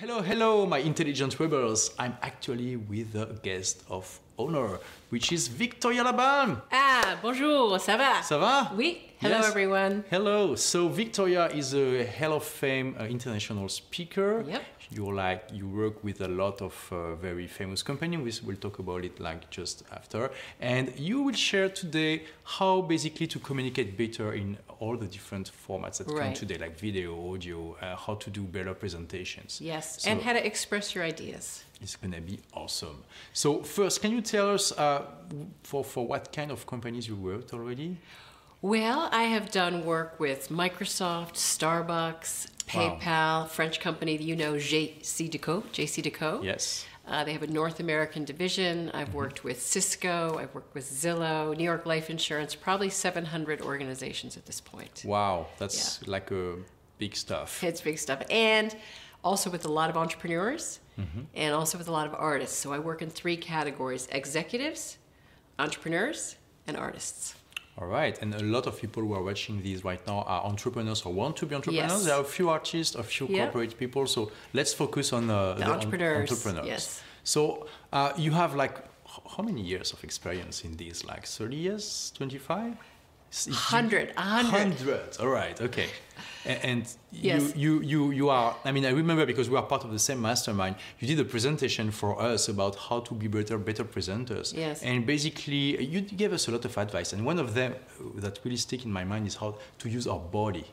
Hello, hello, my intelligent rebels. I'm actually with a guest of honor, which is Victoria Labalme. Ah, bonjour, ça va? Ça va? Oui. Hello, Yes. everyone. Hello. So Victoria is a Hall of Fame uh, international speaker. Yep. You're like you work with a lot of uh, very famous companies. We'll talk about it like just after. And you will share today how basically to communicate better in all the different formats that come today, like video, audio, uh, how to do better presentations. Yes, So- and how to express your ideas. It's gonna be awesome. So first, can you tell us uh, for for what kind of companies you worked already? Well, I have done work with Microsoft, Starbucks, Wow. PayPal, French company that you know, JCDecaux. JC Deco. Yes. Uh, they have a North American division. I've worked with Cisco. I've worked with Zillow, New York Life Insurance. Probably 700 organizations at this point. Wow, that's like a big stuff. It's big stuff. And also with a lot of entrepreneurs and also with a lot of artists. So I work in three categories executives, entrepreneurs, and artists. All right, and a lot of people who are watching these right now are entrepreneurs or want to be entrepreneurs. Yes. There are a few artists, a few Yeah. corporate people. So let's focus on uh, The on- entrepreneurs, entrepreneurs. yes. So uh, you have like h- how many years of experience in these? Like 30 years, 25? Hundred, hundred. Hundred. All right. Okay. A- And Yes. you, you, you, you are. I mean, I remember because we are part of the same mastermind. You did a presentation for us about how to be better, better presenters. Yes. And basically, you gave us a lot of advice. And one of them uh, that really stick in my mind is how to use our body.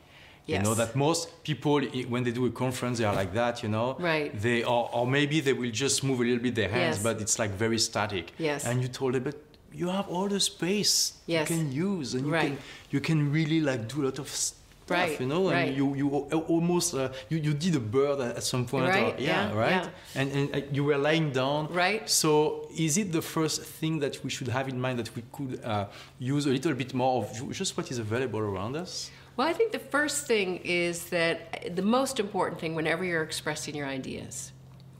Yes. You know that most people, when they do a conference, they are like that. You know. Right. They or, or maybe they will just move a little bit their hands, Yes. but it's like very static. Yes. And you told them, but you have all the space Yes. you can use, and you Right. can you can really like do a lot of stuff, Right, you know, and right. you you almost uh, you, you did a bird at some point, Right, or- yeah, yeah, right, yeah. and and uh, you were lying down, Right. So is it the first thing that we should have in mind that we could uh, use a little bit more of just what is available around us? Well, I think the first thing is that the most important thing whenever you're expressing your ideas,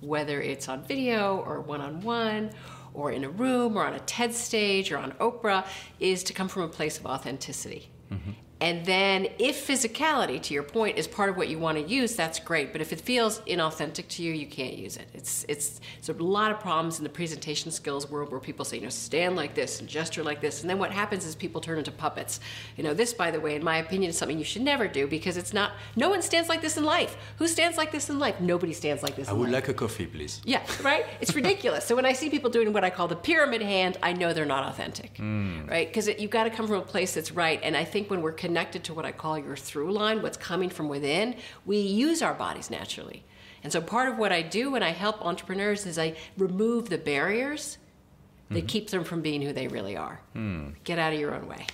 whether it's on video or one on one, or in a room, or on a TED stage, or on Oprah, is to come from a place of authenticity. Mm-hmm. And then, if physicality, to your point, is part of what you want to use, that's great. But if it feels inauthentic to you, you can't use it. It's it's there's a lot of problems in the presentation skills world where people say, you know, stand like this and gesture like this, and then what happens is people turn into puppets. You know, this, by the way, in my opinion, is something you should never do because it's not. No one stands like this in life. Who stands like this in life? Nobody stands like this. I would life. like a coffee, please. Yeah, right? It's ridiculous. so when I see people doing what I call the pyramid hand, I know they're not authentic, hmm. right? Because you've got to come from a place that's right. And I think when we're connected to what I call your through line, what's coming from within, we use our bodies naturally. And so part of what I do when I help entrepreneurs is I remove the barriers that mm-hmm. keep them from being who they really are. Hmm. Get out of your own way.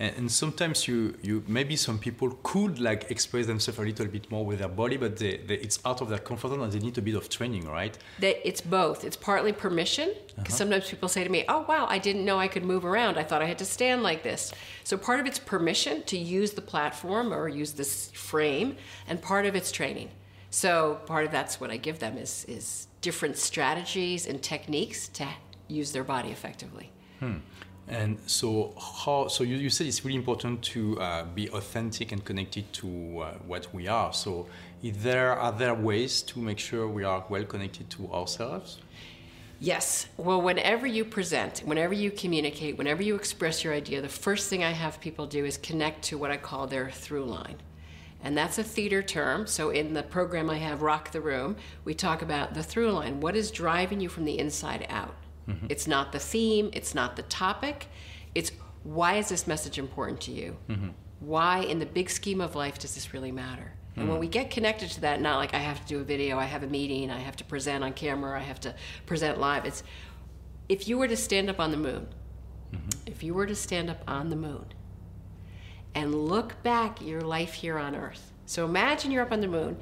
And, and sometimes you, you maybe some people could like express themselves a little bit more with their body, but they, they, it's out of their comfort zone and they need a bit of training, right? that it's both. It's partly permission, because uh-huh. sometimes people say to me, Oh, wow, I didn't know I could move around. I thought I had to stand like this. So part of it's permission to use the platform or use this frame, and part of it's training. So part of that's what I give them is, is different strategies and techniques to use their body effectively. Hmm. And so, how? So you, you said it's really important to uh, be authentic and connected to uh, what we are. So, is there are there ways to make sure we are well connected to ourselves? Yes. Well, whenever you present, whenever you communicate, whenever you express your idea, the first thing I have people do is connect to what I call their through line. And that's a theater term. So in the program I have, Rock the Room, we talk about the through line. What is driving you from the inside out? Mm-hmm. It's not the theme, it's not the topic. It's why is this message important to you? Mm-hmm. Why, in the big scheme of life, does this really matter? And when mm. we get connected to that, not like I have to do a video, I have a meeting, I have to present on camera, I have to present live. It's if you were to stand up on the moon, mm-hmm. if you were to stand up on the moon and look back at your life here on Earth. So imagine you're up on the moon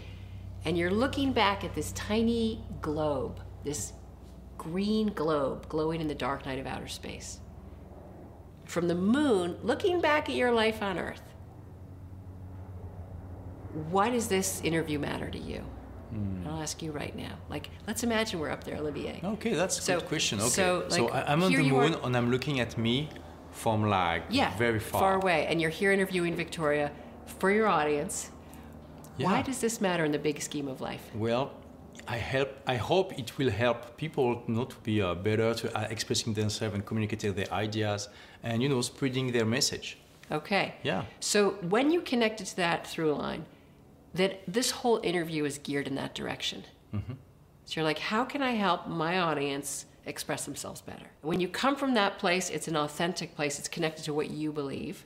and you're looking back at this tiny globe, this green globe glowing in the dark night of outer space. From the moon, looking back at your life on Earth, why does this interview matter to you? And I'll ask you right now. Like, let's imagine we're up there, Olivier. Okay, that's a So- good question. Okay, so, like, I, I'm on the you are- moon and I'm looking at me from like Yeah, very far. far away, and you're here interviewing Victoria for your audience. Why does this matter in the big scheme of life? Well, I help. I hope it will help people you know, to be uh, better to uh, expressing themselves and communicating their ideas and you know spreading their message. Okay. Yeah. So when you connected to that through line, that this whole interview is geared in that direction. Mm-hmm. So you're like, how can I help my audience express themselves better? When you come from that place, it's an authentic place. It's connected to what you believe.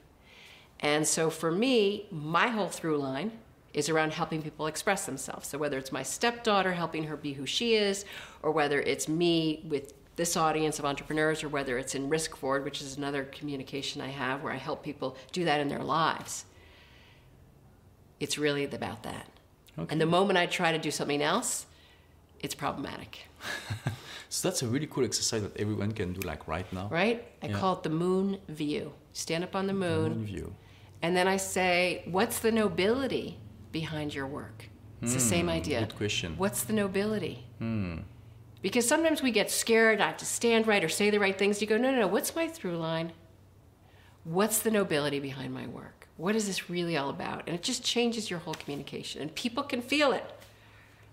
And so for me, my whole through line is around helping people express themselves. So whether it's my stepdaughter helping her be who she is, or whether it's me with this audience of entrepreneurs, or whether it's in Risk Forward, which is another communication I have where I help people do that in their lives. It's really about that. Okay. And the moment I try to do something else, it's problematic. So that's a really cool exercise that everyone can do like right now. Right? I Yeah. call it the moon view. Stand up on the moon, Moon view. and then I say, What's the nobility behind your work? It's the same idea. Hmm, good question. What's the nobility? Because sometimes we get scared not to stand right or say the right things. You go, No, no, no. What's my through line? What's the nobility behind my work? What is this really all about? And it just changes your whole communication, and people can feel it.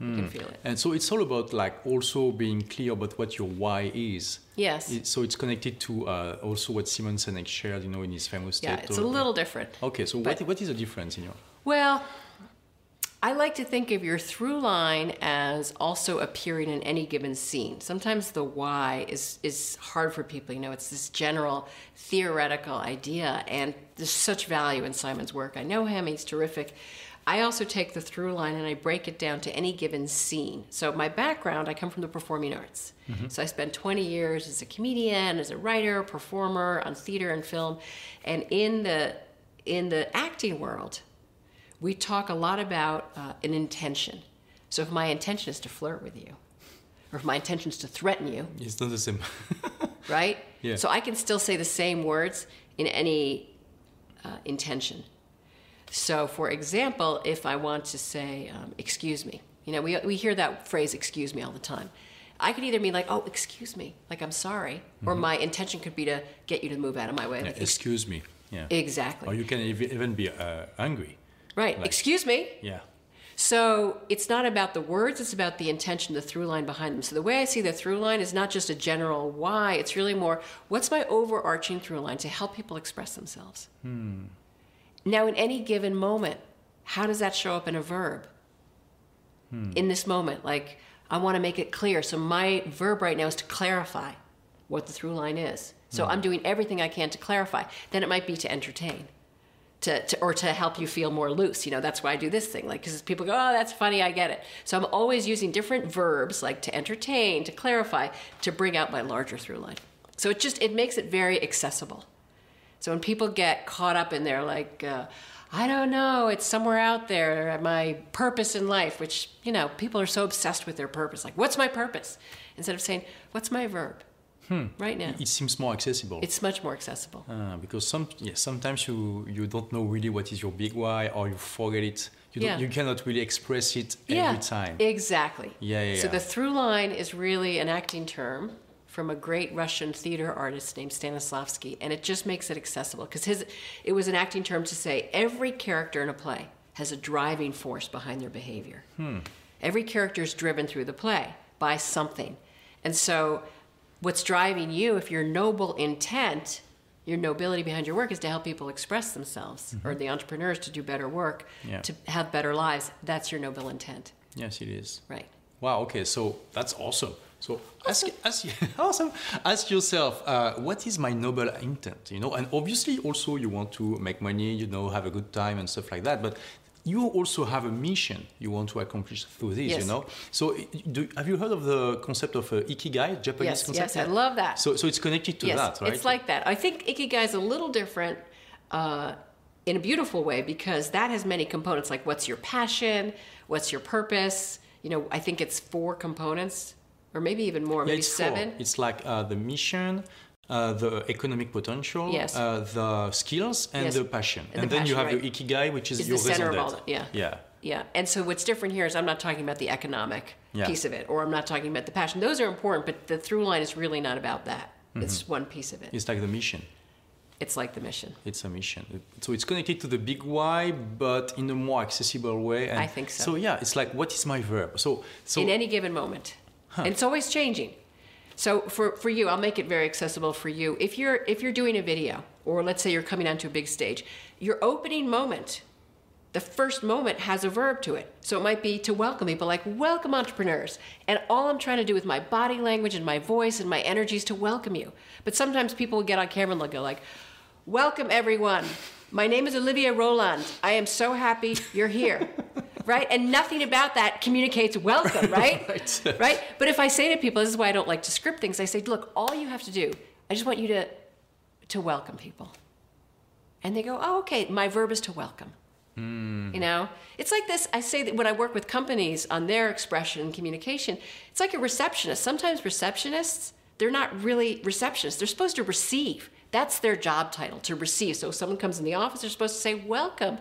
You can feel it. And so it's all about like also being clear about what your why is. Yes. It- so it's connected to uh, also what Simon Sinek shared, you know, in his famous Yeah, it's a little different. Okay, so but- what, what is the difference in your? Well, I like to think of your through line as also appearing in any given scene. Sometimes the why is is hard for people. You know, it's this general theoretical idea, and there's such value in Simon's work. I know him; he's terrific. I also take the through line and I break it down to any given scene. So my background, I come from the performing arts. Mm-hmm. So I spent 20 years as a comedian, as a writer, performer on theater and film, and in the in the acting world, we talk a lot about uh, an intention. So if my intention is to flirt with you, or if my intention is to threaten you, It's not the same. right? Yeah. So I can still say the same words in any uh, intention. So, for example, if I want to say, um, excuse me, you know, we, we hear that phrase, excuse me, all the time. I could either mean like, oh, excuse me, like I'm sorry, or my intention could be to get you to move out of my way. Mm-hmm. Yeah, like, excuse me. Yeah. exactly. Or you can ev- even be uh, angry. Right. like- excuse me. Yeah. So it's not about the words, it's about the intention, the through line behind them. So the way I see the through line is not just a general why, it's really more what's my overarching through line to help people express themselves. Hmm. Now, in any given moment, how does that show up in a verb? Hmm. In this moment, like I want to make it clear. So my verb right now is to clarify what the through line is. So hmm. I'm doing everything I can to clarify. Then it might be to entertain to, to or to help you feel more loose. You know, that's why I do this thing. Like, because people go, oh, that's funny, I get it. So I'm always using different verbs, like to entertain, to clarify, to bring out my larger through line. So it just it makes it very accessible. So when people get caught up in their like, uh, I don't know, it's somewhere out there, my purpose in life, which you know, people are so obsessed with their purpose. Like, what's my purpose? Instead of saying, what's my verb? Right now, It seems more accessible. it's much more accessible. Uh, because some yeah, sometimes you you don't know really what is your big why or you forget it. You Yeah. don't, you cannot really express it yeah, every time. Exactly. Yeah, yeah, So yeah. the through line is really an acting term from a great Russian theater artist named Stanislavski, and it just makes it accessible because his it was an acting term to say every character in a play has a driving force behind their behavior. Hmm. Every character is driven through the play by something, and so what's driving you if your noble intent your nobility behind your work is to help people express themselves or the entrepreneurs to do better work Mm-hmm. Yeah. to have better lives that's your noble intent yes, it is. right Wow. Okay. So that's awesome. So ask, ask, awesome. Ask yourself, uh, what is my noble intent? You know, and obviously also you want to make money, you know, have a good time and stuff like that. But you also have a mission you want to accomplish through this. Yes. You know. So do, have you heard of the concept of uh, ikigai, Japanese Yes, concept? yes, I love that. So so it's connected to yes that, right? it's like that i think ikigai is a little different uh, in a beautiful way because that has many components like what's your passion what's your purpose you know i think it's four components or maybe even more Yeah, maybe it's seven Four. It's like uh, the mission, uh, the economic potential, Yes. uh, the skills, and Yes. the passion. And And, the then you have right. your ikigai, which is Is your the center of all that, yeah. Yeah. yeah and so what's different here is i'm not talking about the economic Yeah. piece of it or i'm not talking about the passion those are important but the through line is really not about that Mm-hmm. it's one piece of it It's like the mission. It's like the mission. It's a mission. So it's connected to the big why, but in a more accessible way. And I think so. So yeah, it's like what is my verb? So so in any given moment. And it's always changing. So for, for you, I'll make it very accessible for you. If you're if you're doing a video, or let's say you're coming onto a big stage, your opening moment, the first moment has a verb to it. So it might be to welcome people, like welcome entrepreneurs. And all I'm trying to do with my body language and my voice and my energy is to welcome you. But sometimes people will get on camera and they'll go like, welcome everyone. My name is Olivier Roland. I am so happy you're here. right? And nothing about that communicates welcome, right? Right. right? But if I say to people, this is why I don't like to script things, I say, look, all you have to do, I just want you to to welcome people. And they go, oh, okay, my verb is to welcome. Hmm. You know, it's like this. I say that when I work with companies on their expression and communication, it's like a receptionist. Sometimes receptionists, they're not really receptionists. They're supposed to receive. That's their job title, to receive. So if someone comes in the office, they're supposed to say, welcome.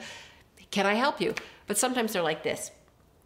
Can I help you? But sometimes they're like this,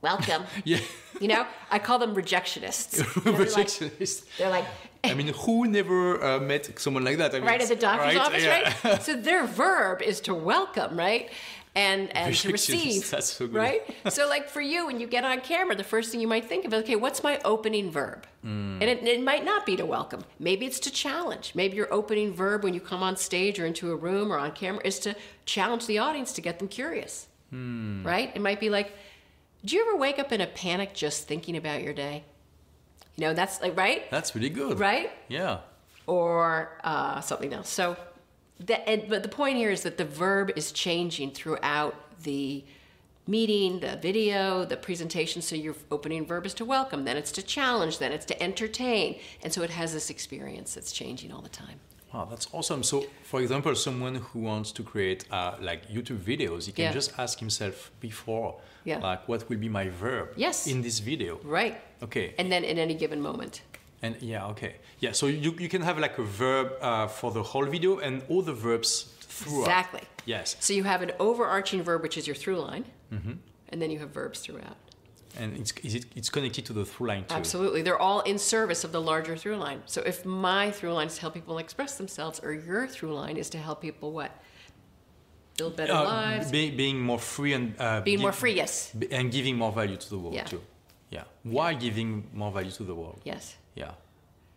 welcome. yeah, You know, I call them rejectionists. rejectionists. they're like- They're like, I mean, who never uh, met someone like that? I mean, right at the doctor's right? office, Yeah. right? So their verb is to welcome, right? And and to receive. that's so good. Right? So like for you, when you get on camera, the first thing you might think of is, okay, what's my opening verb? Mm. And it, it might not be to welcome. Maybe it's to challenge. Maybe your opening verb when you come on stage or into a room or on camera is to challenge the audience to get them curious. Hmm. Right? It might be like, do you ever wake up in a panic just thinking about your day? You know, that's like right? That's pretty good. Right? Yeah. or uh, something else. So, the, and, but the point here is that the verb is changing throughout the meeting, the video, the presentation. So your opening verb is to welcome, then it's to challenge, then it's to entertain, and so it has this experience that's changing all the time. Wow, that's awesome. So, for example, someone who wants to create uh, like YouTube videos, he can Yeah. just ask himself before, Yeah. like, what will be my verb Yes. in this video? Right. Okay. And then in any given moment. And yeah, okay. Yeah, so you, you can have like a verb uh, for the whole video and all the verbs throughout. Exactly. Yes. So you have an overarching verb, which is your through line, Mm-hmm. and then you have verbs throughout. And it's, is it, it's connected to the through line too. Absolutely. They're all in service of the larger through line. So if my through line is to help people express themselves, or your through line is to help people what? Build better Uh, lives. be, being more free and uh, being more free, yes. and giving more value to the world Yeah. too. Yeah. Why giving more value to the world? Yes. Yeah.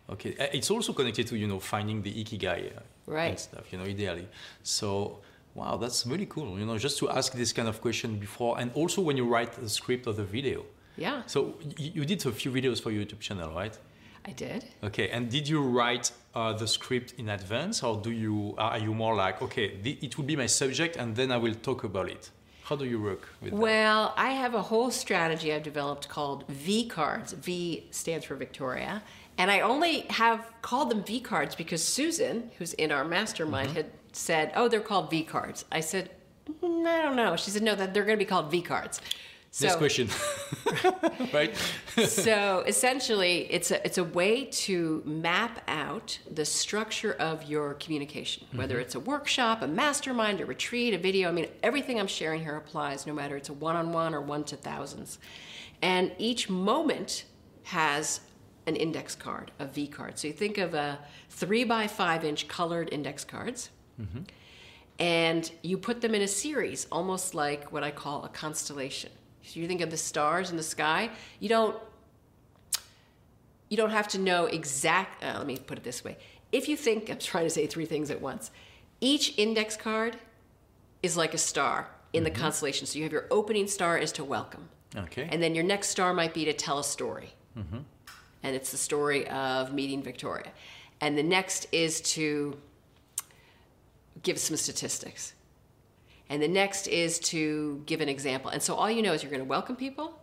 Okay. Uh, It's also connected to you know finding the ikigai uh, Right. and stuff. You know, ideally. So wow, that's really cool. You know, just to ask this kind of question before, and also when you write the script of the video. Yeah, So you did a few videos for your YouTube channel, right? I did. Okay. And did you write uh, the script in advance, or do you are you more like okay, the, it will be my subject, and then I will talk about it? How do you work with that? Well, I have a whole strategy I've developed called V cards. V stands for Victoria. And I only have called them V cards because Susan, who's in our mastermind, Mm-hmm. had said, oh, they're called V cards. I said, "Mm, I don't know. She said, no, that they're going to be called V cards. So, Next question. right? so essentially, it's a, it's a way to map out the structure of your communication, whether it's a workshop, a mastermind, a retreat, a video. I mean, everything I'm sharing here applies, no matter it's a one on one or one to thousands. And each moment has an index card, a V card. So you think of a three by five inch colored index cards. Mm-hmm. And you put them in a series, almost like what I call a constellation. So you think of the stars in the sky, you don't you don't have to know exact uh, let me put it this way. If you think I'm trying to say three things at once. Each index card is like a star in the mm-hmm. constellation. So you have your opening star is to welcome. Okay. And then your next star might be to tell a story. Mm-hmm. And it's the story of meeting Victoria. And the next is to give some statistics. And the next is to give an example. And so all you know is you're going to welcome people,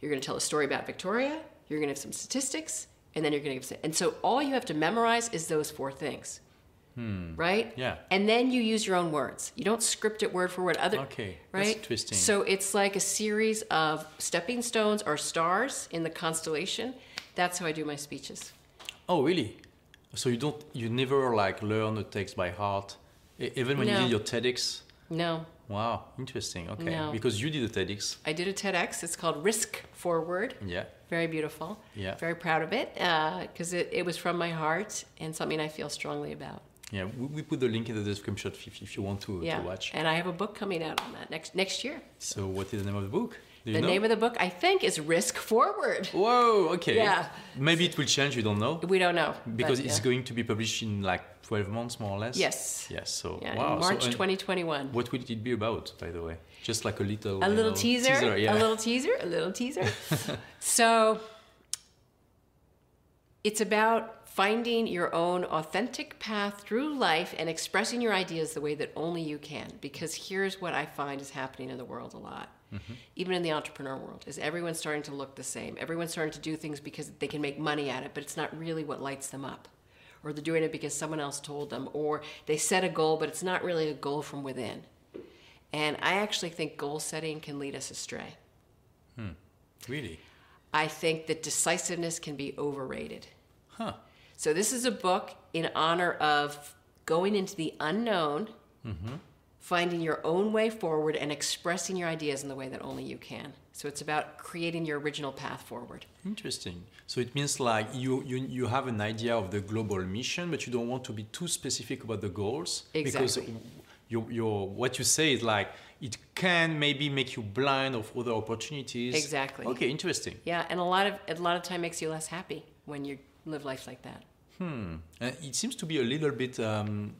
you're going to tell a story about Victoria, you're going to have some statistics, and then you're going to give. And so all you have to memorize is those four things. Hmm. Right? Yeah. And then you use your own words. You don't script it word for word. Other Okay, that's right? interesting. So it's like a series of stepping stones or stars in the constellation. That's how I do my speeches. Oh, really? So you don't, you never like learn the text by heart, even when you No. did your TEDx. No, Wow, interesting. Okay, No. because you did a TEDx. I did a TEDx. It's called Risk Forward. Yeah. Very beautiful. Yeah. Very proud of it uh, because it, it was from my heart and something I feel strongly about. Yeah, we, we put the link in the description if, if you want to, Yeah. to watch. And I have a book coming out on that next next year. So, what is the name of the book? The know? name of the book, I think, is Risk Forward. Whoa, okay. Yeah. Maybe it will change, you don't know. We don't know. Because but, it's yeah. going to be published in like 12 months, more or less. Yes. Yes, so Yeah, wow. in so, March and 2021. What will it be about, by the way? Just like a little. a little know, teaser, yeah. a little teaser, a little teaser. so it's about finding your own authentic path through life and expressing your ideas the way that only you can. Because here's what I find is happening in the world a lot. Even in the entrepreneur world, is everyone's starting to look the same. Everyone's starting to do things because they can make money at it, but it's not really what lights them up. Or they're doing it because someone else told them, or they set a goal, but it's not really a goal from within. And I actually think goal setting can lead us astray. Hmm. Really? I think that decisiveness can be overrated. Huh. So, this is a book in honor of going into the unknown, mm-hmm. Finding your own way forward, and expressing your ideas in the way that only you can. So, it's about creating your original path forward. Interesting. So it means like you, you you have an idea of the global mission, but you don't want to be too specific about the goals because Exactly. your your what you say is like it can maybe make you blind of other opportunities. Exactly. Okay, interesting. Yeah, and a lot of a lot of time makes you less happy when you live life like that. Hmm. Uh, it seems to be a little bit um,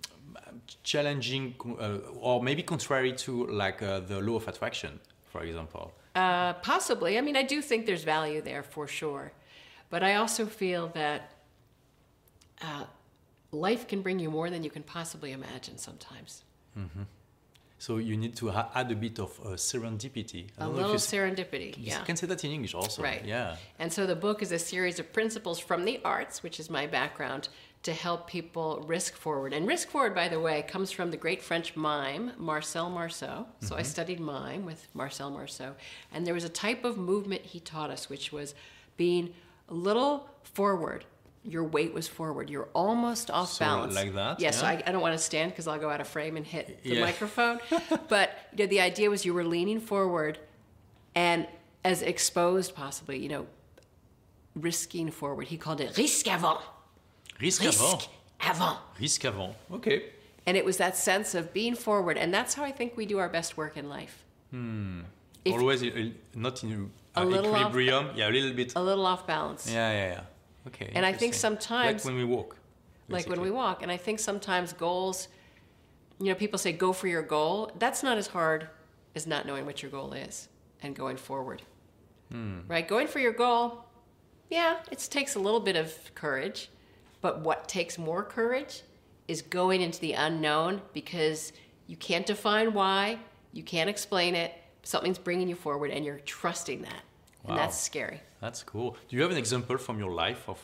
challenging, uh, or maybe contrary to like uh, the law of attraction, for example. Uh, possibly. I mean, I do think there's value there for sure. But I also feel that uh, life can bring you more than you can possibly imagine sometimes. So you need to ha- add a bit of uh, serendipity. I A don't know if little you, serendipity. you Yeah. can say that in English also. Right. Yeah. And so the book is a series of principles from the arts, which is my background, to help people risk forward. And risk forward, by the way, comes from the great French mime, Marcel Marceau. So I mm-hmm. studied mime with Marcel Marceau. And there was a type of movement he taught us, which was being a little forward. Your weight was forward. You're almost off So, balance. like that, Yes, yeah? I, I don't want to stand because I'll go out of frame and hit the Yeah. microphone. but you know, the idea was you were leaning forward and as exposed possibly, you know, risking forward. He called it risque avant. Risque avant. Risque avant. Risque avant. Okay. And it was that sense of being forward. And that's how I think we do our best work in life. If- Always uh, not in A uh, little off- equilibrium. yeah, a little bit. A little off balance. Yeah, yeah, yeah. Okay. And I think sometimes- like when we walk. Like when we walk. And I think sometimes goals, you know, people say go for your goal. That's not as hard as not knowing what your goal is and going forward. Right? Going for your goal, yeah, it takes a little bit of courage. But what takes more courage is going into the unknown because you can't define why, you can't explain it. Something's bringing you forward and you're trusting that. Wow. And that's scary. That's cool. Do you have an example from your life of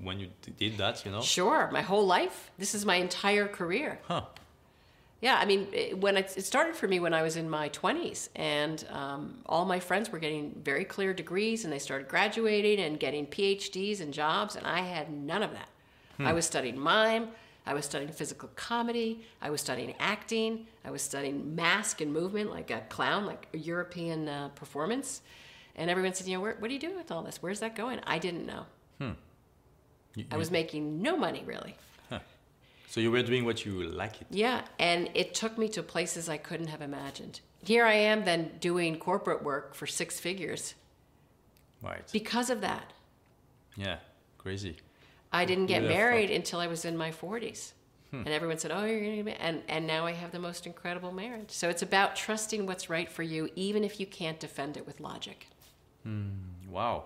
when you did that? You know. Sure, my whole life. This is my entire career. Huh. Yeah, I mean, it, when it, it started for me when I was in my 20s, and um, all my friends were getting very clear degrees, and they started graduating and getting PhDs and jobs, and I had none of that. I was studying mime, I was studying physical comedy, I was studying acting, I was studying mask and movement, like a clown, like a European uh, performance. And everyone said, you know, where, what are you doing with all this? Where's that going? I didn't know. You- I was making no money really. So you were doing what you like it. Yeah, and it took me to places I couldn't have imagined. Here I am then doing corporate work for six figures Right. because of that. Yeah. Crazy. I didn't get married until I was in my 40s. Hmm. And everyone said, "Oh, you're going to be," and and now I have the most incredible marriage. So it's about trusting what's right for you, even if you can't defend it with logic. Hmm. Wow.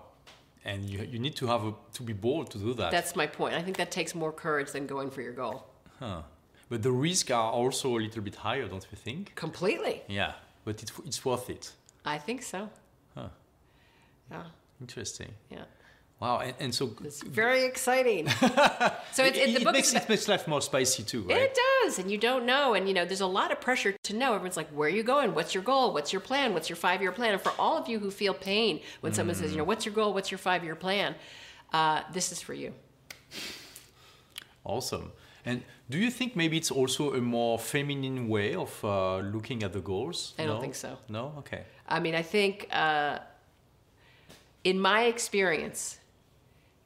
And you you need to have a, to be bold to do that. That's my point. I think that takes more courage than going for your goal. huh. But the risks are also a little bit higher, don't you think? Completely. Yeah. But it's it's worth it. I think so. Huh. Yeah. Interesting. Yeah. Wow. And, and so It's very exciting. so it's, it, it, the book makes is it makes life more spicy too, right? It does, and you don't know, and you know, there's a lot of pressure to know. Everyone's like, "Where are you going? What's your goal? What's your plan? What's your five-year plan?" And for all of you who feel pain when someone says, "You know, what's your goal? What's your five-year plan?" Uh, this is for you. Awesome. And do you think maybe it's also a more feminine way of uh, looking at the goals? I don't think so. No. Okay. I mean, I think uh, in my experience,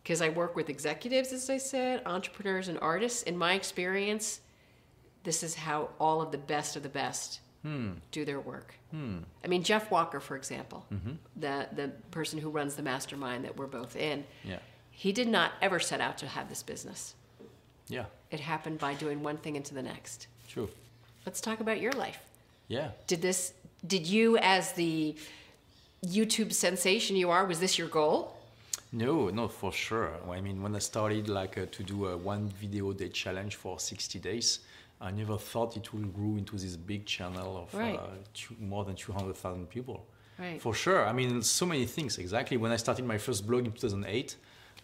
because I work with executives, as I said, entrepreneurs and artists. In my experience, this is how all of the best of the best Hmm. do their work. I mean, Jeff Walker, for example, Mm-hmm. the the person who runs the mastermind that we're both in, Yeah. he did not ever set out to have this business. Yeah. It happened by doing one thing into the next. True. Let's talk about your life. Yeah. Did this? Did you, as the YouTube sensation you are, was this your goal? No, no, for sure. I mean, when I started like uh, to do a one video day challenge for 60 days, I never thought it would grow into this big channel of Right. uh, two, more than 200,000 people. Right. For sure. I mean, so many things. Exactly. When I started my first blog in 2008,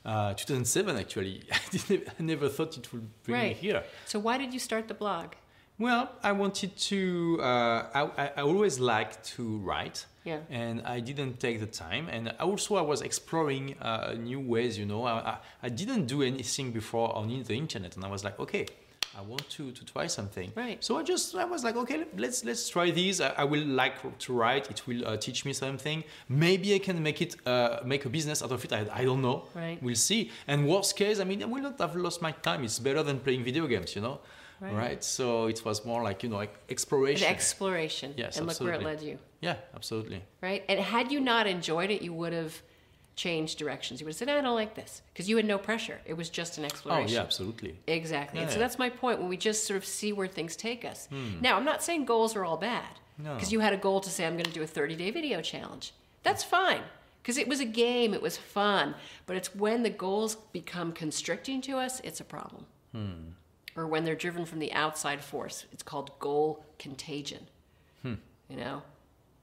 uh, 2007 actually, I, didn't, I never thought it would bring me Right. here. So why did you start the blog? Well, I wanted to. Uh, I, I, always liked to write. Yeah. And I didn't take the time. And also, I was exploring uh, new ways. You know, I, I, I didn't do anything before on the internet, and I was like, okay, I want to, to try something. Right. So I just I was like, okay, let's let's try these. I, I will like to write. It will uh, teach me something. Maybe I can make it uh, make a business out of it. I, I don't know. Right. We'll see. And worst case, I mean, I will not have lost my time. It's better than playing video games. You know. Right. So it was more like you know like An exploration. exploration. Yes, and look where it led you. yeah, absolutely. Right? And had you not enjoyed it, you would have changed directions. You would have said, ah, I don't like this. Because you had no pressure. It was just an exploration. Oh yeah, absolutely. Exactly. And so Yeah. that's my point when we just sort of see where things take us. Hmm. Now, I'm not saying goals are all bad. No. Because you had a goal to say, I'm going to do a 30 day video challenge. That's fine. Because it was a game, it was fun. But it's when the goals become constricting to us, it's a problem. Hmm. Or when they're driven from the outside force. It's called goal contagion. You know?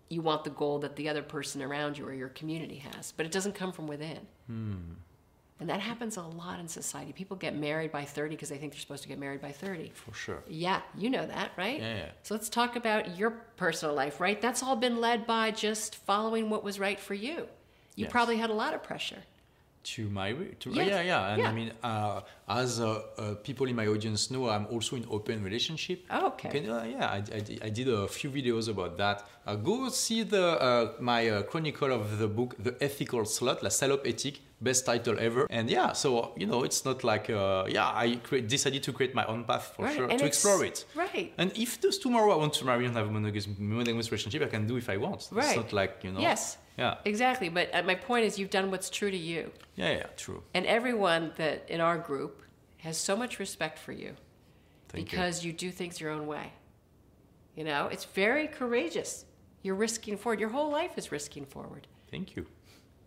You want the goal that the other person around you or your community has, but it doesn't come from within. And that happens a lot in society. People get married by 30 because they think they're supposed to get married by 30. For sure. Yeah, you know that, right? Yeah, yeah. So let's talk about your personal life, right? That's all been led by just following what was right for you. You Yes. probably had a lot of pressure. To my to Yes. yeah yeah and Yeah. I mean uh, as uh, uh, people in my audience know I'm also in open relationship. Oh, okay. uh, yeah, I, I, did- I did a few videos about that. Uh, go see the uh, my uh, chronicle of the book The Ethical Slut, La Salope Éthique, best title ever. And yeah, so you know it's not like uh, yeah I cre- decided to create my own path for Right, sure and to explore it. right. And if just tomorrow I want to marry and have a monogamous, monogamous relationship, I can do if I want. Right. It's not like you know. Yes. Yeah. Exactly. But my point is, you've done what's true to you. Yeah. Yeah. True. And everyone that in our group has so much respect for you Thank because you. do things your own way. You know, it's very courageous. You're risking forward. Your whole life is risking forward. Thank you.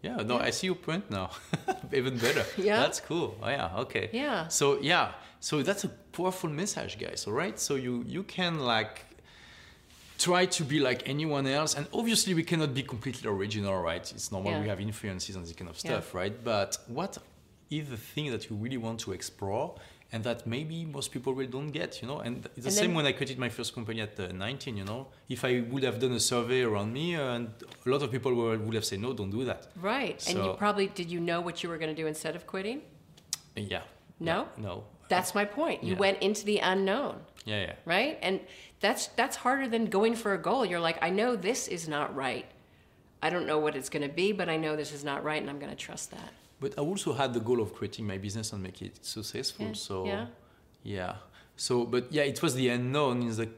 Yeah, no, I see your point now. Even better. Yeah? That's cool. Oh, yeah, okay. Yeah. So yeah, so that's a powerful message, guys. All right. So you you can like try to be like anyone else, and obviously we cannot be completely original, right? It's normal. Yeah. We have influences and this kind of Yeah. stuff, right? But what is the thing that you really want to explore? And that maybe most people really don't get, you know. And it's the And same when I created my first company at uh, 19, you know. If I would have done a survey around me, uh, and a lot of people would would have said, no, don't do that. Right. and you probably, did you know what you were going to do instead of quitting? Yeah. No? Yeah, No. That's my point. You Yeah. went into the unknown, Yeah, yeah. right? And that's that's harder than going for a goal. You're like, I know this is not right. I don't know what it's going to be, but I know this is not right, and I'm going to trust that. But I also had the goal of creating my business and make it successful. Yeah, So yeah. yeah. So, but yeah, it was the unknown in the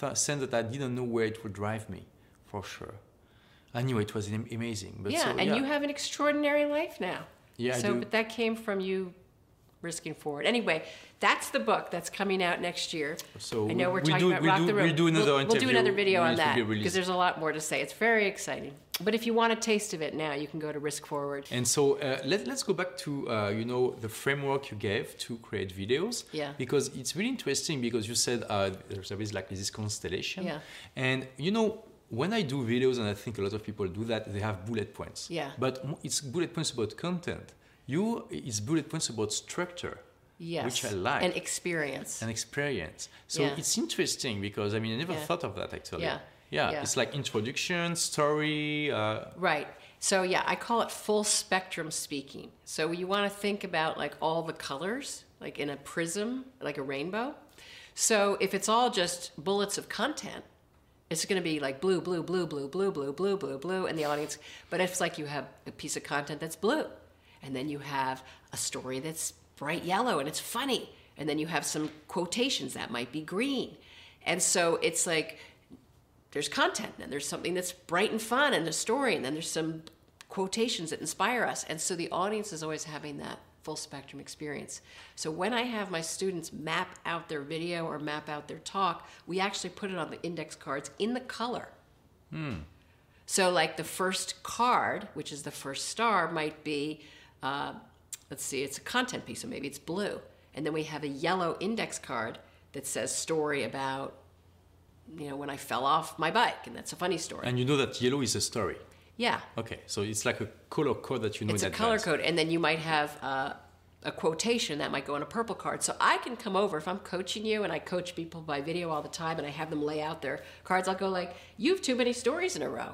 th- sense that I didn't know where it would drive me, for sure. I knew it was amazing. But yeah, so, and yeah. you have an extraordinary life now. Yeah, I So, do. but that came from you risking forward. Anyway, that's the book that's coming out next year. So I know we're we'll talking do- about we'll Rock do- the Road. we'll do another we'll, we'll do another video on that because there's a lot more to say. It's very exciting. But if you want a taste of it now, you can go to Risk Forward. And so uh, let, let's go back to uh, you know the framework you gave to create videos. Yeah. Because it's really interesting because you said uh, there's always like this constellation. Yeah. And you know when I do videos, and I think a lot of people do that, they have bullet points. Yeah. But it's bullet points about content. You it's bullet points about structure. Yes. Which I like. And experience. and experience. So Yeah. it's interesting because I mean I never Yeah. thought of that actually. Yeah. Yeah, Yeah. it's like introduction, story. Uh, Right. So yeah, I call it full spectrum speaking. So you want to think about like all the colors, like in a prism, like a rainbow. So if it's all just bullets of content, it's going to be like blue, blue, blue, blue, blue, blue, blue, blue, blue, and the audience. But if it's like you have a piece of content that's blue, and then you have a story that's bright yellow and it's funny, and then you have some quotations that might be green. And so it's like there's content and there's something that's bright and fun and a story and then there's some quotations that inspire us. And so the audience is always having that full spectrum experience. So when I have my students map out their video or map out their talk, we actually put it on the index cards in the color. Hmm. So, like the first card, which is the first star, might be, uh, let's see, it's a content piece, so maybe it's blue. And then we have a yellow index card that says story about, you know, when I fell off my bike, and that's a funny story. And you know that yellow is a story. yeah, Okay, so it's like a color code that you know it's a color code, and then you might have uh, a quotation that might go on a purple card. So I can come over if I'm coaching you, and I coach people by video all the time, and I have them lay out their cards. I'll go like, "You have too many stories in a row."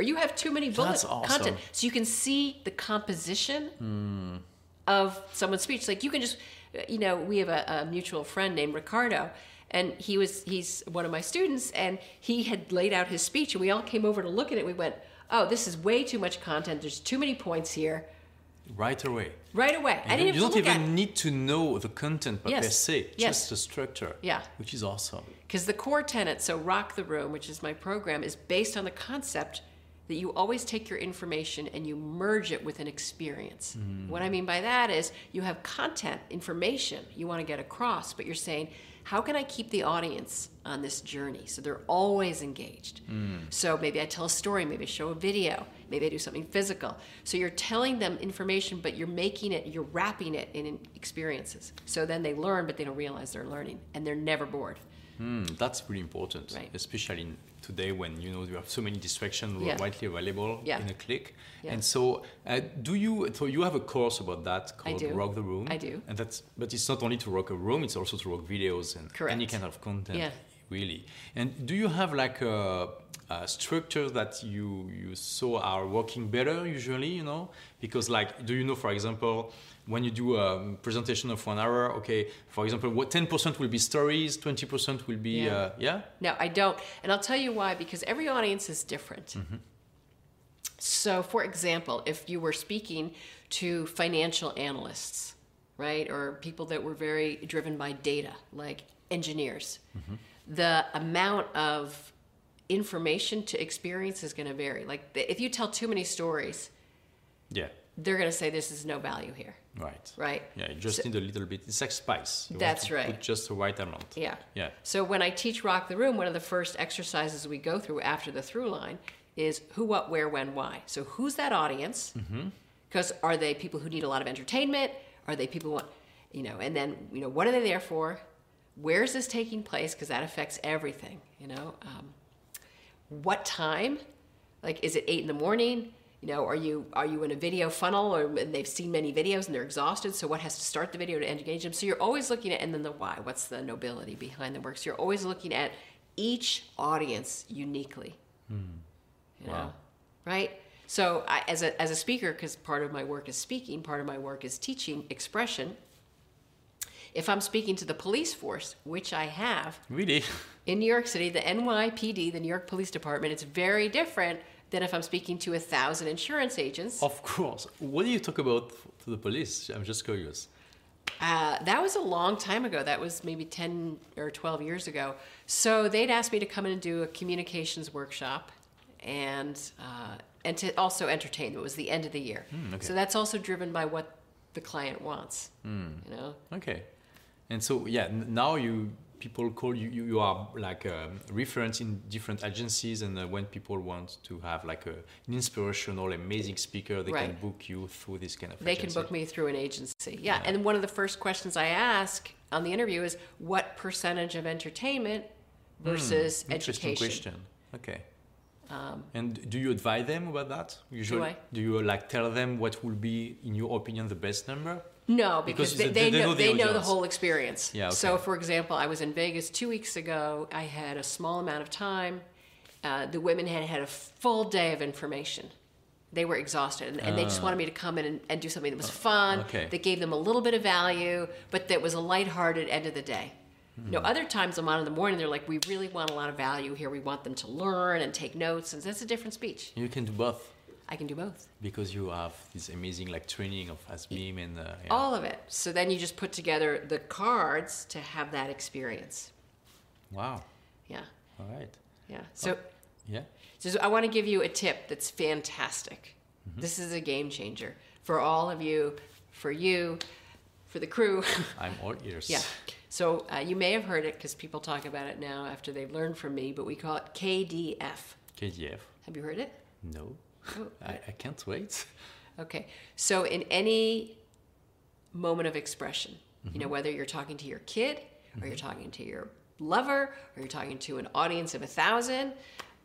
Or you have too many bullet awesome. content, so you can see the composition hmm. of someone's speech. Like you can just, you know, we have a, a mutual friend named Ricardo, and he was he's one of my students, and he had laid out his speech, and we all came over to look at it. We went, "Oh, this is way too much content. There's too many points here." Right away. Right away, I didn't you don't even need to know the content per Yes. se, Yes. just the structure. Yeah. Which is awesome. because the core tenet, so Rock the Room, which is my program, is based on the concept that you always take your information and you merge it with an experience. What I mean by that is you have content, information you want to get across, but you're saying, how can I keep the audience on this journey so they're always engaged? So maybe I tell a story, maybe I show a video, maybe I do something physical. So you're telling them information, but you're making it, you're wrapping it in experiences. So then they learn, but they don't realize they're learning, and they're never bored. Hmm, that's really important, Right. especially in today when you know you have so many distractions Yeah. widely available Yeah. in a click. Yeah. And so, uh, do you? So you have a course about that called. Rock the Room. I do. And that's, but it's not only to rock a room; it's also to rock videos and any kind of content. Yeah. Really. And do you have like a, a structure that you you saw are working better usually? You know, because like, do you know, for example, when you do a presentation of one hour, okay, for example, what ten percent will be stories, twenty percent will be, Yeah. uh, yeah. No, I don't. And I'll tell you why because every audience is different. Mm-hmm. So, for example, if you were speaking to financial analysts, right, or people that were very driven by data, like engineers, mm-hmm. the amount of information to experience is going to vary. Like, the, if you tell too many stories, Yeah. they're going to say this is no value here, Right. right? Yeah, you just So- need a little bit. It's like spice. You That's right. Put just the right amount. Yeah. Yeah. So when I teach Rock the Room, one of the first exercises we go through after the through line is who, what, where, when, why. So who's that audience? Because are they people who need a lot of entertainment? Are they people who want, you know, and then, you know, what are they there for? Where is this taking place? Because that affects everything, you know. Um, what time? Like, is it eight in the morning? You know, are you are you in a video funnel, or and they've seen many videos and they're exhausted? So what has to start the video to engage them? So you're always looking at, and then the why. What's the nobility behind the work? So you're always looking at each audience uniquely. Hmm. You know, Wow. right? So I, as a as a speaker, because part of my work is speaking, part of my work is teaching expression. If I'm speaking to the police force, which I have, Really? In New York City, the NYPD, the New York Police Department, it's very different than if I'm speaking to a thousand insurance agents. of course. What do you talk about to the police? I'm just curious. Uh, that was a long time ago. That was maybe 10 or 12 years ago. So they'd asked me to come in and do a communications workshop and, uh, and to also entertain. It was the end of the year. okay. So that's also driven by what the client wants. You know? Okay. And so, yeah, now you people call you, you, you are like a reference in different agencies. And uh, when people want to have like a, an inspirational, amazing speaker, they can book you through this kind of They can agency. book me through an agency. Yeah. And one of the first questions I ask on the interview is what percentage of entertainment versus Hmm, Interesting education? question. Okay. and do you advise them about that? Usually, I? do you like tell them what will be, in your opinion, the best number? No, because, Because they, they- they, know, know the they know the whole experience. Yeah, So, for example, I was in Vegas two weeks ago. I had a small amount of time. Uh, the women had had a full day of information. They were exhausted, and, and they just wanted me to come in and, and do something that was fun, Ah. okay. that gave them a little bit of value, but that was a lighthearted end of the day. You Hmm. other times I'm on in the morning, they're like, we really want a lot of value here. We want them to learn and take notes, and that's a different speech. You can do both. I can do both. Because you have this amazing like training of ASBEAM and uh, yeah. All of it. So then you just put together the cards to have that experience. Wow. Yeah. All right. Yeah. So, Yeah. so I want to give you a tip that's fantastic. This is a game changer for all of you, for you, for the crew. I'm all ears. yeah. So uh, you may have heard it because people talk about it now after they've learned from me, but we call it KDF. KDF. Have you heard it? No. I, I can't wait. Okay. So in any moment of expression, you know, whether you're talking to your kid or you're talking to your lover or you're talking to an audience of a thousand,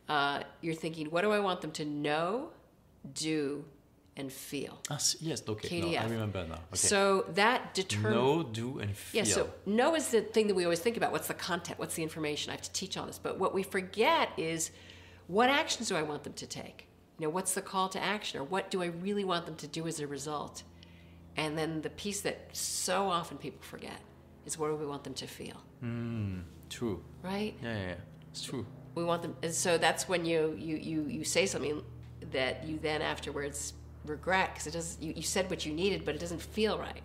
uh, you're thinking, what do I want them to know, do, and feel? Ah, yes, okay. No, I remember now. Okay. So that determines. know, do, and feel. Yeah, so know is the thing that we always think about. What's the content? What's the information? I have to teach all this. But what we forget is what actions do I want them to take? You know, what's the call to action? Or what do I really want them to do as a result? And then the piece that so often people forget is what do we want them to feel, mm, True. right? Yeah, yeah, yeah. It's true. We want them, and so that's when you you you, you say something that you then afterwards regret because it does. You, you said what you needed, but it doesn't feel right,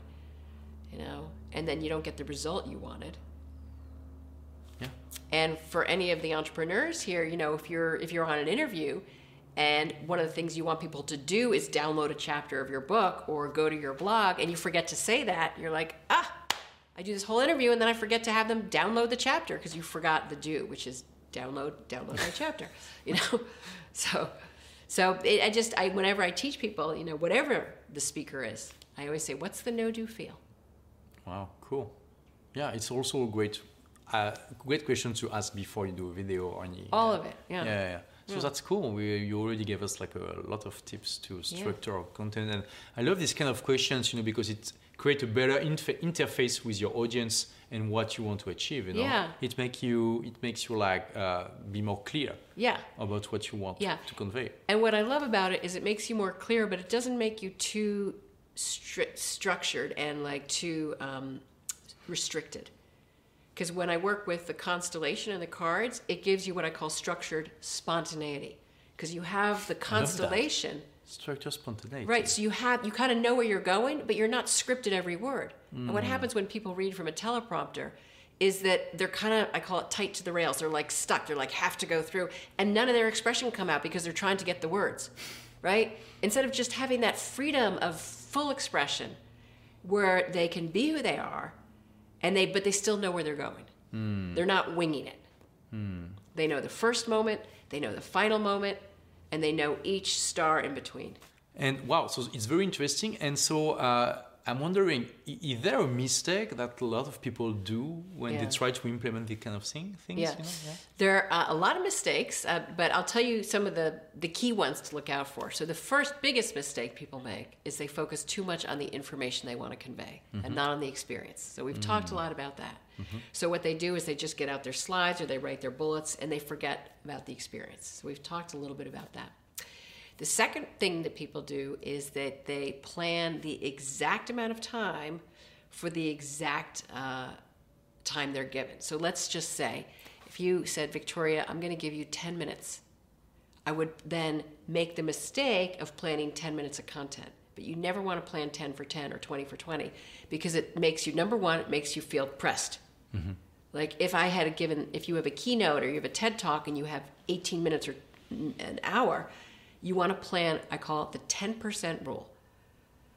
you know, and then you don't get the result you wanted. Yeah. And for any of the entrepreneurs here, you know, if you're if you're on an interview and one of the things you want people to do is download a chapter of your book or go to your blog and you forget to say that, you're like, "Ah, I do this whole interview and then I forget to have them download the chapter because you forgot the do, which is download download my chapter." You know. So so it, I just I whenever I teach people, you know, whatever the speaker is, I always say, "What's the know do feel?" Wow, cool. Yeah, it's also a great, uh, great question to ask before you do a video or any. All of it. Yeah, Yeah. yeah. Yeah. So that's cool. We, you already gave us like a lot of tips to structure our content, and I love this kind of questions, you know, because it creates a better inf- interface with your audience and what you want to achieve. You know, Yeah. it make you, it makes you like uh, be more clear Yeah. about what you want Yeah. to convey. And what I love about it is it makes you more clear, but it doesn't make you too stri- structured and like too um, restricted. Because when I work with the constellation and the cards, it gives you what I call structured spontaneity. Because you have the constellation, Structure spontaneity. right? So you have you kind of know where you're going, but you're not scripted every word. And Mm. what happens when people read from a teleprompter is that they're kind of I call it tight to the rails. They're like stuck. They're like have to go through, and none of their expression come out because they're trying to get the words, right? Instead of just having that freedom of full expression, where they can be who they are, and they but they still know where they're going. They're not winging it. They know the first moment, they know the final moment, and they know each star in between. And wow, so it's very interesting. And so uh, I'm wondering, is there a mistake that a lot of people do when Yeah. they try to implement this kind of thing? Things, Yeah. You know? yeah. There are a lot of mistakes, uh, but I'll tell you some of the, the key ones to look out for. So, the first biggest mistake people make is they focus too much on the information they want to convey and mm-hmm. not on the experience. So, we've talked a mm. lot about that. Mm-hmm. So, what they do is they just get out their slides or they write their bullets and they forget about the experience. So, we've talked a little bit about that. The second thing that people do is that they plan the exact amount of time for the exact uh, time they're given. So let's just say if you said, Victoria, I'm going to give you 10 minutes, I would then make the mistake of planning 10 minutes of content. But you never want to plan 10 for 10 or 20 for 20 because it makes you, number one, it makes you feel pressed. Like if I had a given, if you have a keynote or you have a TED talk and you have 18 minutes or an hour, you want to plan, I call it the 10% rule.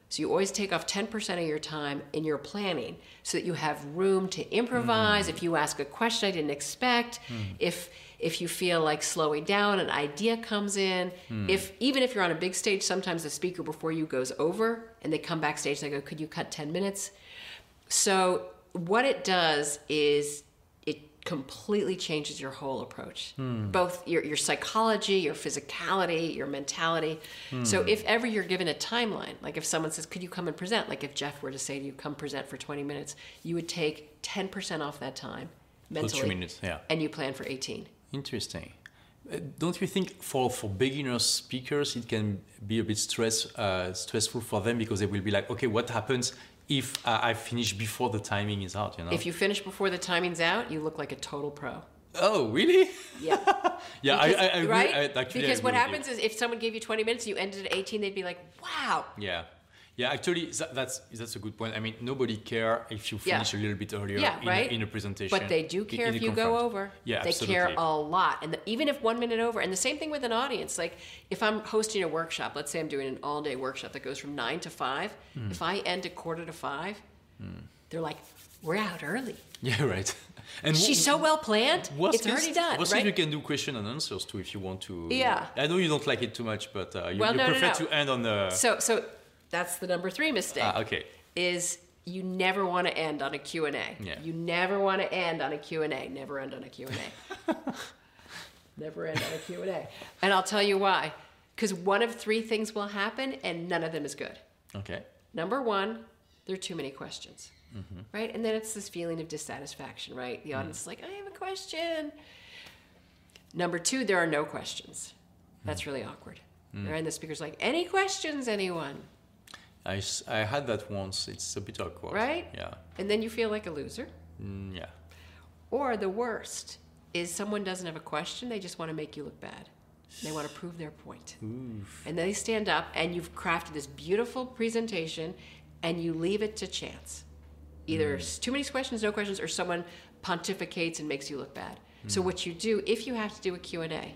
So you always take off 10% of your time in your planning so that you have room to improvise. Mm. If you ask a question I didn't expect, mm. if if you feel like slowing down, an idea comes in. Mm. If even if you're on a big stage, sometimes the speaker before you goes over and they come backstage, and they go, "Could you cut 10 minutes?" So what it does is completely changes your whole approach, both your, your psychology, your physicality, your mentality. So if ever you're given a timeline, like if someone says, "Could you come and present?" Like if Jeff were to say to you, "Come present for 20 minutes," you would take 10% off that time mentally, minutes, yeah. and you plan for 18. Interesting. Uh, don't you think for, for beginner speakers it can be a bit stress uh, stressful for them because they will be like, okay, what happens if uh, I finish before the timing is out? You know. If you finish before the timing's out, you look like a total pro. Oh, really? Yeah. yeah, I, Because- I, I agree. right? I, actually, I because what with you. happens is if someone gave you 20 minutes, you ended at 18, they'd be like, wow. Yeah. Yeah, actually, that, that's that's a good point. I mean, nobody care if you Yeah. finish a little bit earlier Yeah, in, right? a, in a presentation. But they do care in if you go over. Yeah, they absolutely. care a lot, and the, even if one minute over. And the same thing with an audience. Like if I'm hosting a workshop, let's say I'm doing an all-day workshop that goes from nine to five. Hmm. If I end a quarter to five, they're like, "We're out early." Yeah, right. And She's so well planned. Worst It's already done, worst right? you can do question and answers too if you want to. Yeah. I know you don't like it too much, but uh, you, Well, you no, no, prefer no. to end on the. So, so that's the number three mistake. Ah, okay. Is you never want to end on a Q&A. Yeah. You never want to end on a Q&A. Never end on a Q&A. never end on a Q&A. And I'll tell you why. Because one of three things will happen and none of them is good. Okay. Number one, there are too many questions, mm-hmm. right? And then it's this feeling of dissatisfaction, right? The mm. audience is like, I have a question. Number two, there are no questions. That's mm. really awkward. Mm. Right? And the speaker's like, any questions, anyone? I, I had that once. It's a bit awkward. Right? Yeah. And then you feel like a loser. Mm, yeah. Or the worst is someone doesn't have a question, they just want to make you look bad. They want to prove their point. Oof. And they stand up and you've crafted this beautiful presentation and you leave it to chance. Either s- too many questions, no questions, or someone pontificates and makes you look bad. So what you do, if you have to do a Q&A,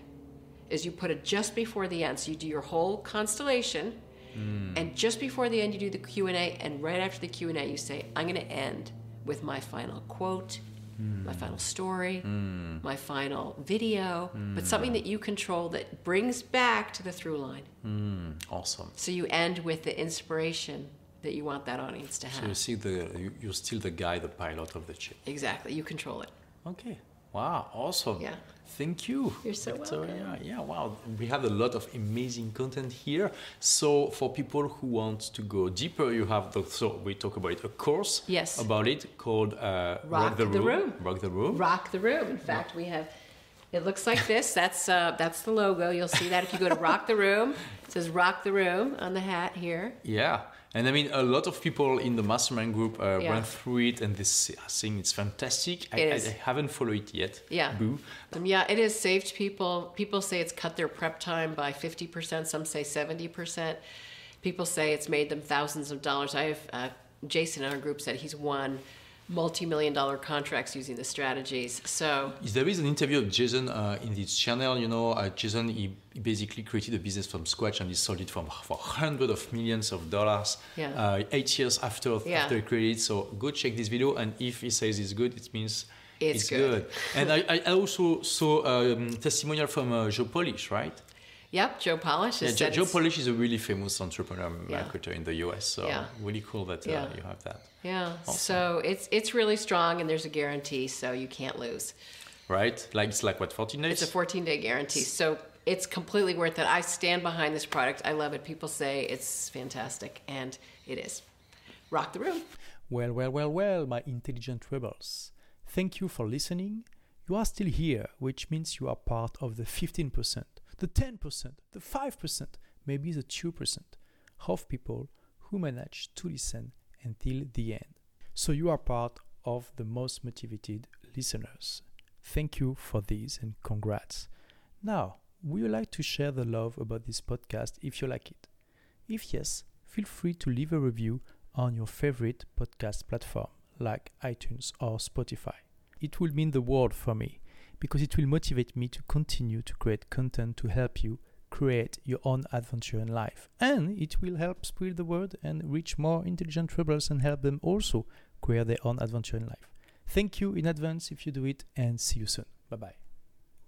is you put it just before the end. So you do your whole constellation Mm. and just before the end you do the Q&A and right after the Q&A you say, I'm going to end with my final quote, mm. my final story, mm. my final video, but something that you control that brings back to the through line. Mm, awesome. So you end with the inspiration that you want that audience to have. So you see the you're still the guy, the pilot of the ship. Exactly. You control it. Okay. Wow. Awesome. Yeah. Thank you. You're so welcome. yeah, yeah. Wow. We have a lot of amazing content here. So for people who want to go deeper, you have the so we talk about it, a course. Yes. About it called uh, Rock the Room. Rock the room. Rock the room. In fact, we have. It looks like this. That's uh, that's the logo. You'll see that if you go to Rock the Room. It says Rock the Room on the hat here. Yeah. And I mean, a lot of people in the mastermind group uh, Yeah. went through it, and this I think it's fantastic. I, It I, is. I haven't followed it yet. Yeah. Boo. Um, yeah, it has saved people. People say it's cut their prep time by 50%. Some say 70%. People say it's made them thousands of dollars. I have, uh, Jason in our group said he's won multi-million dollar contracts using the strategies. So There is an interview of Jason uh, in this channel. You know, uh, Jason he basically created a business from scratch and he sold it for, for hundreds of millions of dollars. Yeah. Uh, eight years after Yeah. after he created it. So go check this video, and if he says it's good, it means It's good. good. and I, I also saw um, testimonial from uh, Joe Polish, right? Yep, Joe Polish Yeah, Joe, Joe Polish is a really famous entrepreneur Yeah. marketer in the US. So Yeah. really cool that uh, Yeah. you have that. Yeah, Awesome. so it's it's really strong, and there's a guarantee, so you can't lose. Right? Like it's like what 14 days? It's a 14 day guarantee, so it's completely worth it. I stand behind this product. I love it. People say it's fantastic, and it is. Rock the room. Well, well, well, well, my intelligent rebels. Thank you for listening. You are still here, which means you are part of the 15%, the 10%, the 5%, maybe the 2% of people who manage to listen until the end. So you are part of the most motivated listeners. Thank you for this and congrats. Now, would you like to share the love about this podcast if you like it? If yes, feel free to leave a review on your favorite podcast platform like iTunes or Spotify. It will mean the world for me because it will motivate me to continue to create content to help you create your own adventure in life. And it will help spread the word and reach more intelligent rebels and help them also create their own adventure in life. Thank you in advance if you do it and see you soon. Bye bye.